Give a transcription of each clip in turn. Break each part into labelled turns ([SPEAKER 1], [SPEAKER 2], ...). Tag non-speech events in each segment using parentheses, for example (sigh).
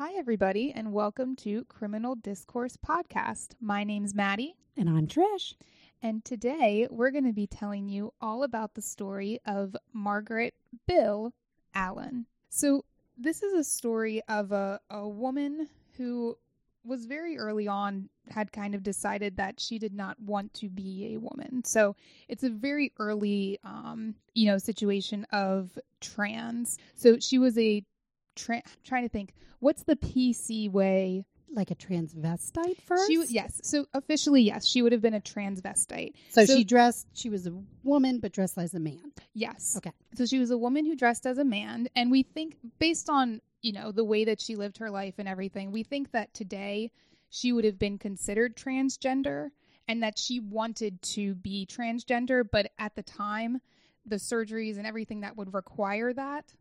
[SPEAKER 1] Hi, everybody, and welcome to Criminal Discourse Podcast. My name's Maddie,
[SPEAKER 2] And I'm Trish.
[SPEAKER 1] and today we're going to be telling you all about the story of Margaret Bill Allen. So, this is a story of a, a woman who was very early on had kind of decided that she did not want to be a woman. So, it's a very early, um, you know, situation of trans. So, she was a tra- trying to think what's the PC way
[SPEAKER 2] Like a transvestite first?
[SPEAKER 1] she yes. So officially, yes, she would have been a transvestite.
[SPEAKER 2] So,
[SPEAKER 1] so-
[SPEAKER 2] she dressed, she was a woman, but dressed as a man.
[SPEAKER 1] Yes.
[SPEAKER 2] Okay.
[SPEAKER 1] So she was a woman who dressed as a man, and we think based on you know the way that she lived her life and everything, we think that today she would have been considered transgender, and that she wanted to be transgender, but at the time, the surgeries and everything that would require that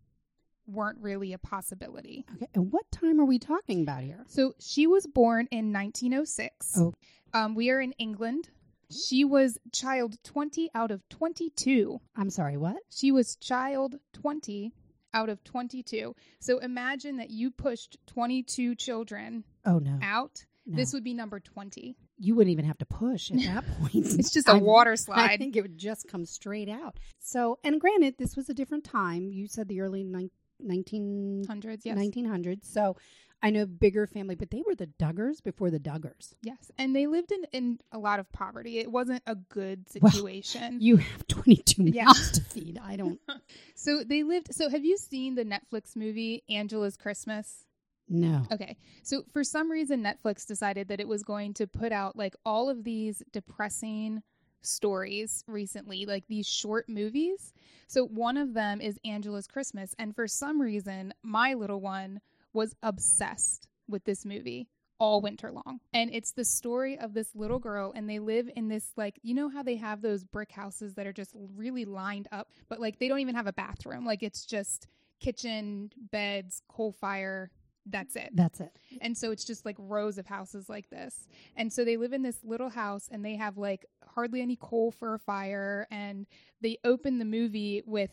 [SPEAKER 1] weren't really a possibility.
[SPEAKER 2] Okay. And what time are we talking about here?
[SPEAKER 1] So she was born in 1906.
[SPEAKER 2] Oh.
[SPEAKER 1] Um, we are in England. She was child 20 out of 22.
[SPEAKER 2] I'm sorry, what?
[SPEAKER 1] She was child 20 out of 22. So imagine that you pushed 22 children
[SPEAKER 2] Oh, no.
[SPEAKER 1] out.
[SPEAKER 2] no.
[SPEAKER 1] This would be number 20.
[SPEAKER 2] you wouldn't even have to push at that (laughs) point.
[SPEAKER 1] It's just a
[SPEAKER 2] I-
[SPEAKER 1] water (laughs) slide.
[SPEAKER 2] I think it would just come straight out. So, and granted, this was a different time. You said the early nine- 19,
[SPEAKER 1] Hundreds, yes.
[SPEAKER 2] 1900s. So I know bigger family, but they were the Duggars before the Duggars.
[SPEAKER 1] Yes. And they lived in, in a lot of poverty. It wasn't a good
[SPEAKER 2] Well, (laughs)
[SPEAKER 1] situation.
[SPEAKER 2] You have 22
[SPEAKER 1] Yeah.
[SPEAKER 2] mouths to feed. I don't (laughs)
[SPEAKER 1] so they lived. So have you seen the Netflix movie Angela's Christmas?
[SPEAKER 2] No.
[SPEAKER 1] Okay. So for some reason Netflix decided that it was going to put out like all of these depressing stories recently, like these short movies. So one of them is Angela's Christmas and for some reason my little one was obsessed with this movie all winter long. And it's the story of this little girl and they live in this like you know how they have those brick houses that are just really lined up, but like they don't even have a bathroom. Like it's just kitchen, beds, coal fire, that's it.
[SPEAKER 2] That's it.
[SPEAKER 1] And so it's just like rows of houses like this. And so they live in this little house and they have like hardly any coal for a fire. And they open the movie with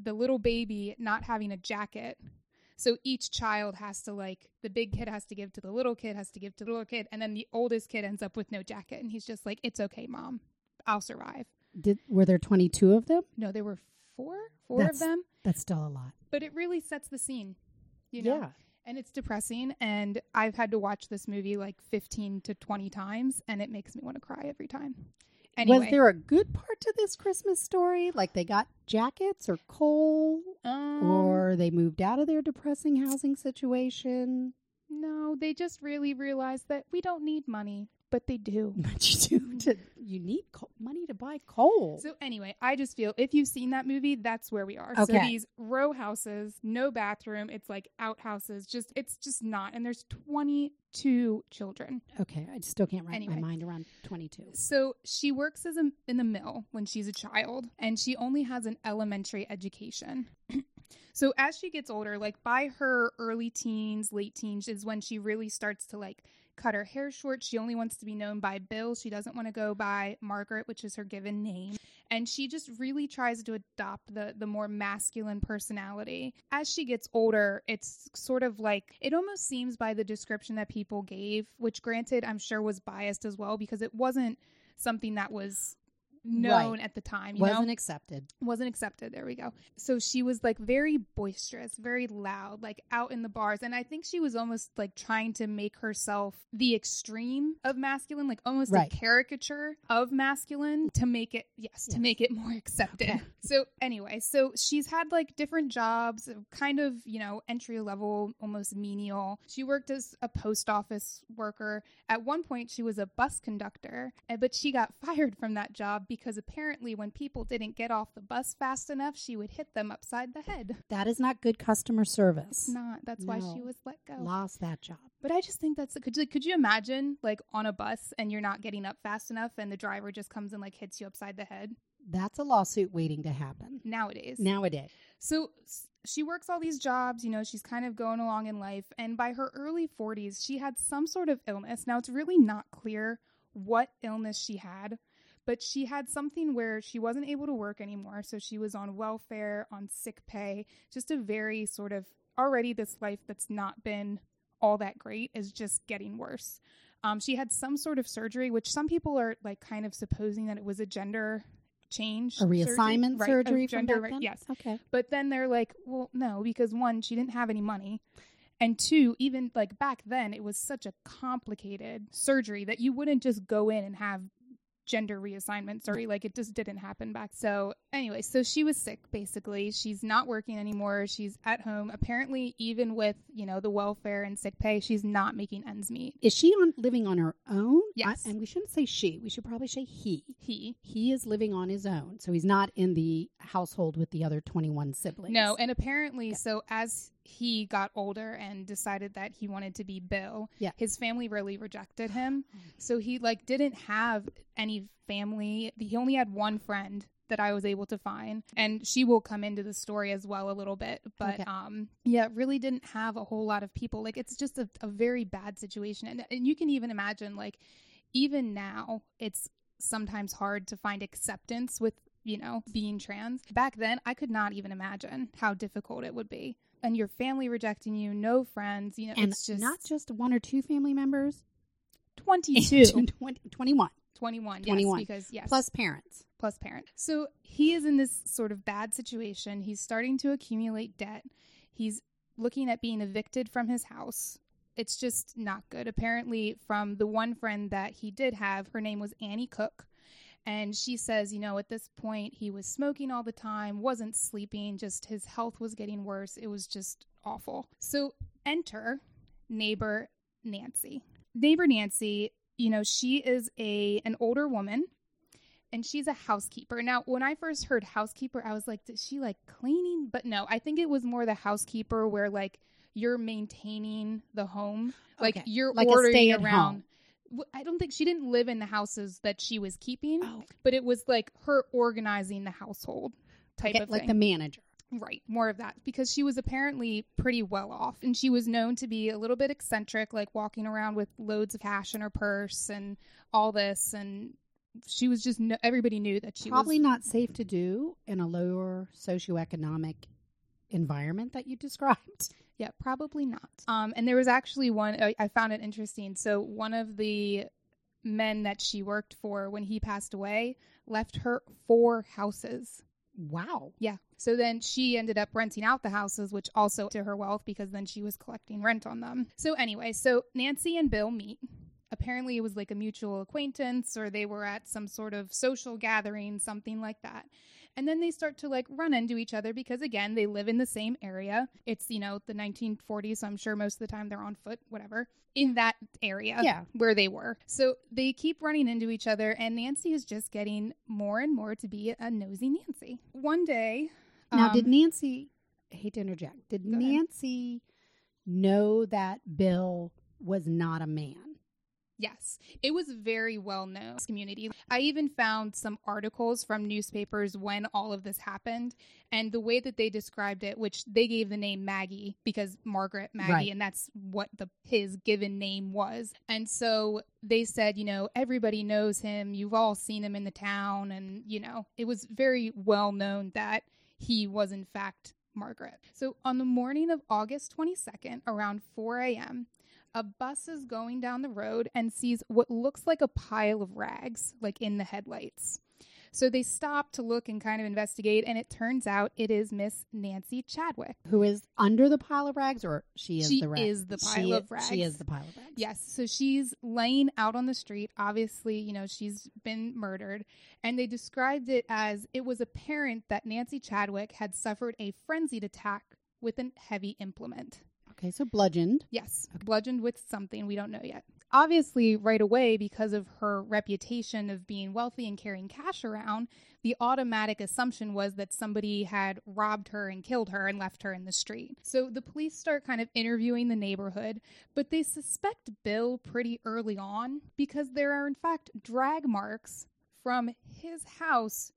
[SPEAKER 1] the little baby not having a jacket. So each child has to like, the big kid has to give to the little kid, has to give to the little kid. And then the oldest kid ends up with no jacket. And he's just like, it's okay, mom. I'll survive.
[SPEAKER 2] Did were there 22 of them?
[SPEAKER 1] No, there were four, four
[SPEAKER 2] That's-
[SPEAKER 1] of them.
[SPEAKER 2] That's still a lot.
[SPEAKER 1] But it really sets the scene. You know?
[SPEAKER 2] Yeah.
[SPEAKER 1] And it's depressing and i've had to watch this movie like 15 to 20 times and it makes me want to cry every time anyway
[SPEAKER 2] Was there a good part to this Christmas story? Like they got jackets or coal
[SPEAKER 1] um,
[SPEAKER 2] or they moved out of their depressing housing situation?
[SPEAKER 1] no they just really realized that we don't need money but they do (laughs)
[SPEAKER 2] But you do (laughs) to, you need co- money to buy coal.
[SPEAKER 1] so anyway i just feel if you've seen that movie that's where we are so these row houses no bathroom it's like outhouses just it's just not and there's 22 children
[SPEAKER 2] okay, I still can't wrap
[SPEAKER 1] Anyway.
[SPEAKER 2] my mind around 22.
[SPEAKER 1] So she works as a, in the mill when she's a child, and she only has an elementary education. (clears throat) so as she gets older, like by her early teens, late teens, is when she really starts to like cut her hair short. She only wants to be known by Bill. She doesn't want to go by Margaret, which is her given name. And she just really tries to adopt the the more masculine personality. As she gets older, it's sort of like it almost seems by the description that people gave, which granted I'm sure was biased as well because it wasn't something that was known
[SPEAKER 2] Right.
[SPEAKER 1] at the time, you
[SPEAKER 2] Wasn't
[SPEAKER 1] know?
[SPEAKER 2] accepted.
[SPEAKER 1] wasn't accepted. There we go. So she was like very boisterous, very loud, like out in the bars. And I think she was almost like trying to make herself the extreme of masculine, like almost
[SPEAKER 2] Right.
[SPEAKER 1] a caricature of masculine to make it, yes, to make it more (laughs) accepted.
[SPEAKER 2] Okay.
[SPEAKER 1] So anyway, so she's had like different jobs, kind of, you know, entry level, almost menial. She worked as a post office worker. At one point, she was a bus conductor, eh, but she got (laughs) fired from that job because apparently, when people didn't get off the bus fast enough, she would hit them upside the head.
[SPEAKER 2] That is not good customer service.
[SPEAKER 1] It's not. That's why she was let go.
[SPEAKER 2] Lost that job.
[SPEAKER 1] But I just think that's could you, could you imagine like on a bus and you're not getting up fast enough and the driver just comes and like hits you upside the head
[SPEAKER 2] That's a lawsuit waiting to happen
[SPEAKER 1] nowadays.
[SPEAKER 2] nowadays.
[SPEAKER 1] So she works all these jobs, you know, she's kind of going along in life. And by her early 40s, she had some sort of illness. Now, it's really not clear what illness she had, but she had something where she wasn't able to work anymore. So she was on welfare, on sick pay, just a very sort of already this life that's not been all that great is just getting worse. Um, she had some sort of surgery, which some people are like kind of supposing that it was a gender change,
[SPEAKER 2] A reassignment surgery from
[SPEAKER 1] gender,
[SPEAKER 2] back
[SPEAKER 1] right,
[SPEAKER 2] then?
[SPEAKER 1] yes.
[SPEAKER 2] Okay.
[SPEAKER 1] But then they're like, well, no, because one, she didn't have any money. And two, even like back then, it was such a complicated surgery that you wouldn't just go in and have gender reassignment surgery. Like it just didn't happen back. So, anyway, so she was sick basically. She's not working anymore. She's at home. Apparently, even with, you know, the welfare and sick pay, she's not making ends meet.
[SPEAKER 2] Is she on living on her own?
[SPEAKER 1] Yes.
[SPEAKER 2] I- and we shouldn't say she. We should probably say he.
[SPEAKER 1] He.
[SPEAKER 2] He is living on his own, so he's not in the household with the other twenty-one siblings.
[SPEAKER 1] No, and apparently,
[SPEAKER 2] Yeah.
[SPEAKER 1] so as he got older and decided that he wanted to be Bill,
[SPEAKER 2] Yeah.
[SPEAKER 1] his family really rejected him. (gasps) So he like didn't have any family. He only had one friend that I was able to find, and she will come into the story as well a little bit. But
[SPEAKER 2] Okay.
[SPEAKER 1] um, yeah, really didn't have a whole lot of people. Like it's just a, a very bad situation, and and you can even imagine like even now it's sometimes hard to find acceptance with you know being trans back then i could not even imagine how difficult it would be and your family rejecting you no friends you know
[SPEAKER 2] and
[SPEAKER 1] it's just
[SPEAKER 2] not just one or two family members.
[SPEAKER 1] 22 (laughs)
[SPEAKER 2] 20 21
[SPEAKER 1] 21
[SPEAKER 2] 21.
[SPEAKER 1] yes because yes
[SPEAKER 2] plus parents.
[SPEAKER 1] plus parent. So he is in this sort of bad situation. He's starting to accumulate debt. He's looking at being evicted from his house. It's just not good. Apparently, from the one friend that he did have, her name was Annie Cook. And she says, you know, at this point, he was smoking all the time, wasn't sleeping, just his health was getting worse. It was just awful. So enter neighbor Nancy. Neighbor Nancy, you know, she is a an older woman and she's a housekeeper. Now, when I first heard housekeeper, I was like, is she like cleaning? But no, I think it was more the housekeeper where like you're maintaining the home, like
[SPEAKER 2] Okay.
[SPEAKER 1] you're
[SPEAKER 2] Like
[SPEAKER 1] ordering around. W- I don't think she didn't live in the houses that she was keeping,
[SPEAKER 2] Oh.
[SPEAKER 1] but it was like her organizing the household type
[SPEAKER 2] Okay,
[SPEAKER 1] of
[SPEAKER 2] like
[SPEAKER 1] thing.
[SPEAKER 2] the manager.
[SPEAKER 1] Right, more of that because she was apparently pretty well off and she was known to be a little bit eccentric, like walking around with loads of cash in her purse and all this. And she was just, no, everybody knew that she
[SPEAKER 2] Probably
[SPEAKER 1] was.
[SPEAKER 2] not safe to do in a lower socioeconomic environment that you (laughs) described.
[SPEAKER 1] Yeah, probably not. Um, and there was actually one, I, I found it interesting. So one of the men that she worked for when he passed away left her four houses.
[SPEAKER 2] Wow.
[SPEAKER 1] Yeah. So then she ended up renting out the houses, which also to her wealth because then she was collecting rent on them. So anyway, so Nancy and Bill meet. Apparently it was like a mutual acquaintance or they were at some sort of social gathering, something like that. And then they start to like run into each other because again, they live in the same area. It's, you know, the 1940s, so I'm sure most of the time they're on foot, whatever, in that area
[SPEAKER 2] Yeah.
[SPEAKER 1] where they were. So they keep running into each other, and Nancy is just getting more and more to be a nosy Nancy. One day,
[SPEAKER 2] Now,
[SPEAKER 1] um,
[SPEAKER 2] did Nancy, I hate to interject, did
[SPEAKER 1] Go ahead.
[SPEAKER 2] Nancy know that Bill was not a man?
[SPEAKER 1] Yes, it was very well known community. I even found some articles from newspapers when all of this happened, and the way that they described it, which they gave the name Maggie because Margaret Maggie,
[SPEAKER 2] Right.
[SPEAKER 1] and that's what the his given name was. And so they said, you know, everybody knows him. You've all seen him in the town, and you know, it was very well known that he was in fact Margaret. So on the morning of August 22nd, around 4 a.m., a bus is going down the road and sees what looks like a pile of rags, like in the headlights. So they stop to look and kind of investigate, and it turns out it is Miss Nancy Chadwick.
[SPEAKER 2] Who is under the pile of rags, or she is
[SPEAKER 1] She
[SPEAKER 2] the rag?
[SPEAKER 1] She is the pile
[SPEAKER 2] i-
[SPEAKER 1] of rags.
[SPEAKER 2] She is the pile of rags.
[SPEAKER 1] Yes, so she's laying out on the street. Obviously, you know, she's been murdered. And they described it as it was apparent that Nancy Chadwick had suffered a frenzied attack with a heavy implement.
[SPEAKER 2] Okay, so bludgeoned.
[SPEAKER 1] Yes, bludgeoned with something we don't know yet. Obviously, right away, because of her reputation of being wealthy and carrying cash around, the automatic assumption was that somebody had robbed her and killed her and left her in the street. So the police start kind of interviewing the neighborhood, but they suspect Bill pretty early on because there are, in fact, drag marks from his house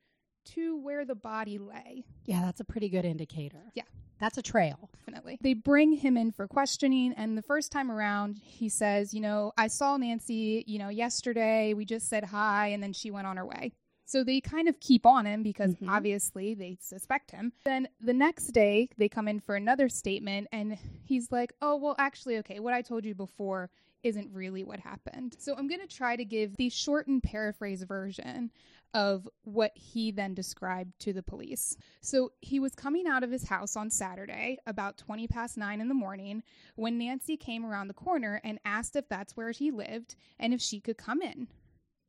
[SPEAKER 1] to where the body lay.
[SPEAKER 2] Yeah, that's a pretty good indicator.
[SPEAKER 1] Yeah.
[SPEAKER 2] That's a trail.
[SPEAKER 1] definitely. They bring him in for questioning, and the first time around, he says, You know, I saw Nancy, you know, yesterday. We just said hi, and then she went on her way. So they kind of keep on him because
[SPEAKER 2] Mhm.
[SPEAKER 1] obviously they suspect him. Then the next day, they come in for another statement, and he's like, Oh, well, actually, okay, what I told you before isn't really what happened. So I'm going to try to give the shortened paraphrase version of what he then described to the police. So he was coming out of his house on Saturday about 20 past 9 in the morning when Nancy came around the corner and asked if that's where he lived and if she could come in.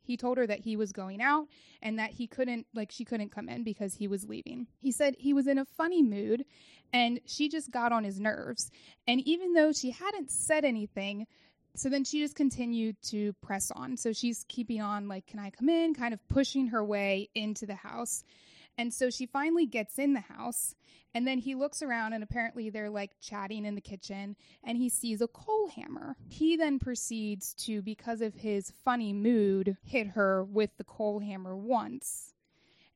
[SPEAKER 1] He told her that he was going out and that he couldn't, like, she couldn't come in because he was leaving. He said he was in a funny mood and she just got on his nerves. And even though she hadn't said anything, so then she just continued to press on. So she's keeping on, like, can I come in? Kind of pushing her way into the house. And so she finally gets in the house. And then he looks around, and apparently they're like chatting in the kitchen, and he sees a coal hammer. He then proceeds to, because of his funny mood, hit her with the coal hammer once.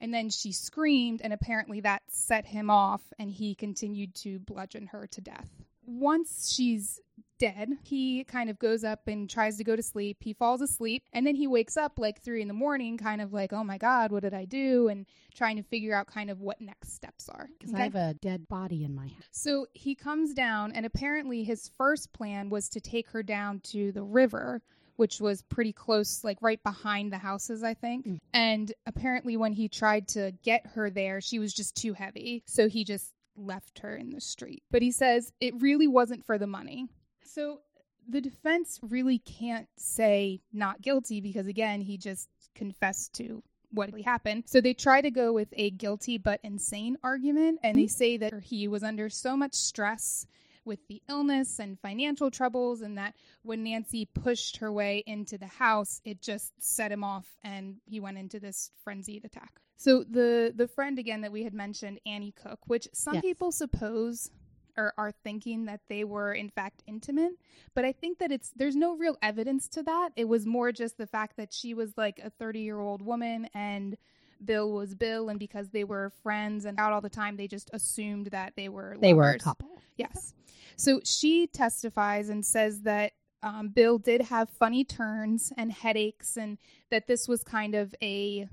[SPEAKER 1] And then she screamed, and apparently that set him off, and he continued to bludgeon her to death. Once she's dead, he kind of goes up and tries to go to sleep. He falls asleep, and then he wakes up like three in the morning, kind of like, oh my God, what did I do? And trying to figure out kind of what next steps are.
[SPEAKER 2] Because
[SPEAKER 1] Okay?
[SPEAKER 2] I have a dead body in my house.
[SPEAKER 1] So he comes down, and apparently his first plan was to take her down to the river, which was pretty close, like right behind the houses, I think.
[SPEAKER 2] Mm.
[SPEAKER 1] And apparently, when he tried to get her there, she was just too heavy. So he just left her in the street. But he says it really wasn't for the money. So the defense really can't say not guilty because, again, he just confessed to what really happened. So they try to go with a guilty but insane argument, and they mm-hmm. say that he was under so much stress with the illness and financial troubles, and that when Nancy pushed her way into the house, it just set him off, and he went into this frenzied attack. So the the friend again that we had mentioned, Annie Cook, which some
[SPEAKER 2] Yes.
[SPEAKER 1] people suppose or are thinking that they were in fact intimate but i think that it's there's no real evidence to that it was more just the fact that she was like a 30 year old woman and bill was bill and because they were friends and out all the time they just assumed that they were
[SPEAKER 2] They were a couple.
[SPEAKER 1] Yes. So she testifies and says that um, Bill did have funny turns and headaches, and that this was kind of a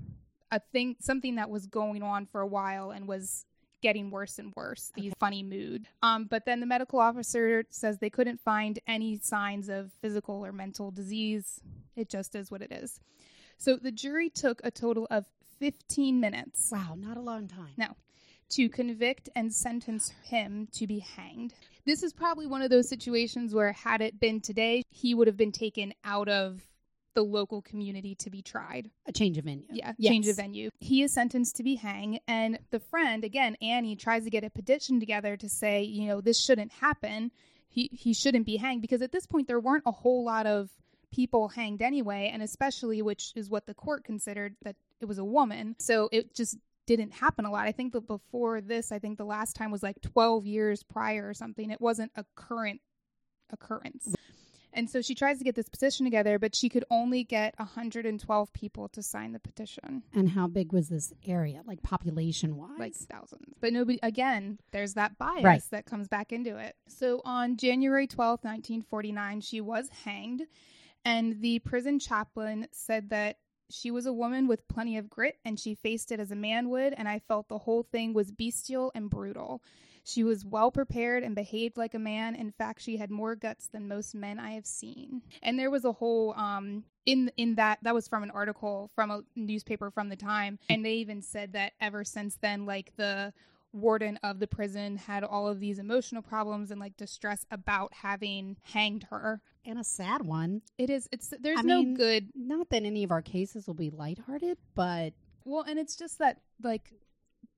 [SPEAKER 1] a thing, something that was going on for a while and was getting worse and worse. The funny mood. Um, but then the medical officer says they couldn't find any signs of physical or mental disease. It just is what it is. So the jury took a total of 15 minutes
[SPEAKER 2] Wow, not a long time.
[SPEAKER 1] No. to convict and sentence him to be hanged. This is probably one of those situations where, had it been today, he would have been taken out of the local community to be tried.
[SPEAKER 2] A change of venue.
[SPEAKER 1] Yeah,
[SPEAKER 2] Yes.
[SPEAKER 1] change of venue. He is sentenced to be hanged, and the friend, again, Annie, tries to get a petition together to say, you know, this shouldn't happen. He he shouldn't be hanged because at this point there weren't a whole lot of people hanged anyway, and especially which is what the court considered that it was a woman. So it just didn't happen a lot. I think that before this, I think the last time was like 12 years prior or something. It wasn't a current occurrence. And so she tries to get this petition together, but she could only get 112 people to sign the petition,
[SPEAKER 2] And how big was this area, like population wise?
[SPEAKER 1] like thousands. But nobody, again, there's that bias
[SPEAKER 2] Right.
[SPEAKER 1] that comes back into it. So on January 12th, 1949, she was hanged, and the prison chaplain said that she was a woman with plenty of grit and she faced it as a man would, and I felt the whole thing was bestial and brutal. She was well prepared and behaved like a man. In fact, she had more guts than most men I have seen. And there was a whole um in in that that was from an article from a newspaper from the time, and they even said that ever since then, like the warden of the prison had all of these emotional problems and like distress about having hanged her.
[SPEAKER 2] and a sad one.
[SPEAKER 1] It is it's there's
[SPEAKER 2] I
[SPEAKER 1] no
[SPEAKER 2] mean-
[SPEAKER 1] good
[SPEAKER 2] Not that any of our cases will be lighthearted, but
[SPEAKER 1] Well, and it's just that like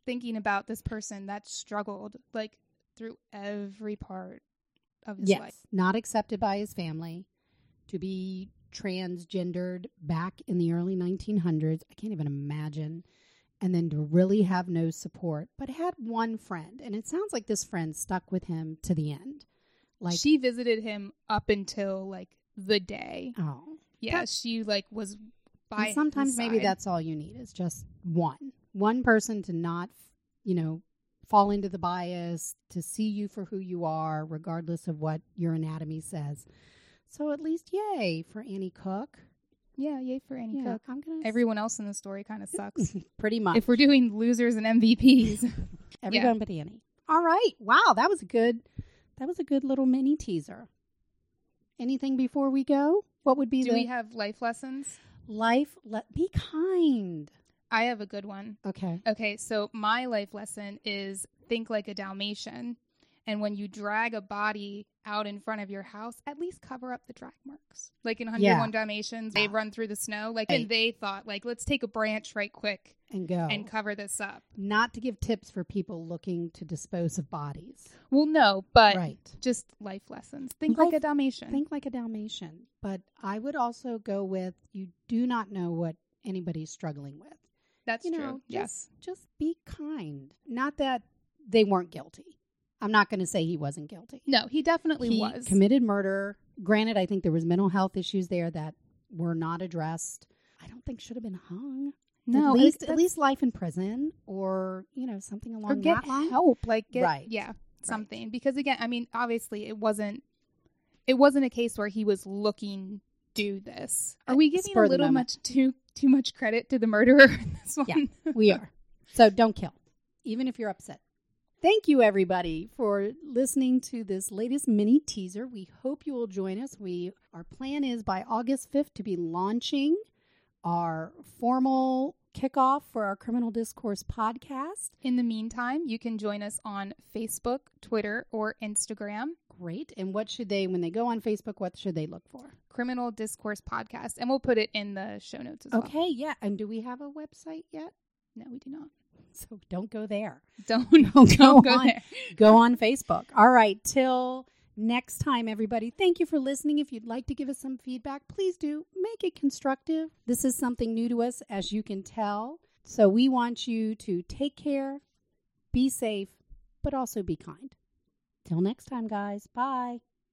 [SPEAKER 1] thinking about this person that struggled like through every part of his
[SPEAKER 2] yes,
[SPEAKER 1] life.
[SPEAKER 2] not accepted by his family, to be transgendered back in the early 1900s. I can't even imagine. And then to really have no support, but had one friend. And it sounds like this friend stuck with him to the end. Like,
[SPEAKER 1] she visited him up until like the day.
[SPEAKER 2] oh.
[SPEAKER 1] Yeah, she like was by
[SPEAKER 2] And sometimes maybe that's all you need is just one. One person to not, you know, fall into the bias, to see you for who you are, regardless of what your anatomy says. So at least, yay for Annie Cook.
[SPEAKER 1] Yeah, yay for Annie
[SPEAKER 2] Yeah,
[SPEAKER 1] Cook.
[SPEAKER 2] I'm gonna.
[SPEAKER 1] Everyone else in the story kind of sucks. (laughs)
[SPEAKER 2] pretty much.
[SPEAKER 1] if we're doing losers and MVPs. (laughs)
[SPEAKER 2] Everyone but Annie. All right. Wow, that was a good. That was a good little mini teaser. Anything before we go? What would be
[SPEAKER 1] Do
[SPEAKER 2] the
[SPEAKER 1] we have life lessons?
[SPEAKER 2] life? Let be kind.
[SPEAKER 1] I have a good one.
[SPEAKER 2] Okay.
[SPEAKER 1] Okay, so my life lesson is think like a Dalmatian. And when you drag a body out in front of your house, at least cover up the drag marks. Like in 101 Dalmatians, they run through the snow. Like,
[SPEAKER 2] Right.
[SPEAKER 1] and they thought, like, let's take a branch right quick
[SPEAKER 2] And go.
[SPEAKER 1] and cover this up.
[SPEAKER 2] Not to give tips for people looking to dispose of bodies.
[SPEAKER 1] Well, no, but
[SPEAKER 2] right.
[SPEAKER 1] just life lessons. Think like a Dalmatian.
[SPEAKER 2] Think like a Dalmatian. But I would also go with you do not know what anybody's struggling with.
[SPEAKER 1] That's
[SPEAKER 2] you know,
[SPEAKER 1] true.
[SPEAKER 2] just-
[SPEAKER 1] Yes.
[SPEAKER 2] Just be kind. Not that they weren't guilty. I'm not going to say he wasn't guilty.
[SPEAKER 1] No, he definitely
[SPEAKER 2] he
[SPEAKER 1] was.
[SPEAKER 2] committed murder. Granted, I think there was mental health issues there that were not addressed. I don't think should have been hung.
[SPEAKER 1] no,
[SPEAKER 2] at least at least life in prison or you know something along
[SPEAKER 1] or get
[SPEAKER 2] that line.
[SPEAKER 1] help. Like, get,
[SPEAKER 2] Right.
[SPEAKER 1] yeah, something. Because again, I mean, obviously, it wasn't. It wasn't a case where he was looking do this. Are we giving a little much too too much credit to the murderer in this one?
[SPEAKER 2] Yeah. (laughs) We are. So don't kill, even if you're upset. Thank you, everybody, for listening to this latest mini teaser. We hope you will join us. We our plan is by August 5th to be launching our formal kickoff for our Criminal Discourse podcast.
[SPEAKER 1] In the meantime, you can join us on Facebook, Twitter, or Instagram.
[SPEAKER 2] Great. And what should they, when they go on Facebook, what should they look for?
[SPEAKER 1] Criminal Discourse Podcast, and we'll put it in the show notes as well.
[SPEAKER 2] Okay, yeah. And do we have a website yet?
[SPEAKER 1] No, we do not. (laughs)
[SPEAKER 2] So don't go there.
[SPEAKER 1] Don't, (laughs)
[SPEAKER 2] Don't
[SPEAKER 1] go
[SPEAKER 2] on.
[SPEAKER 1] there.
[SPEAKER 2] go on Facebook. All right, till next time, everybody. Thank you for listening. If you'd like to give us some feedback, please do make it constructive. This is something new to us, as you can tell. So we want you to take care, be safe, but also be kind. Till next time, guys. Bye.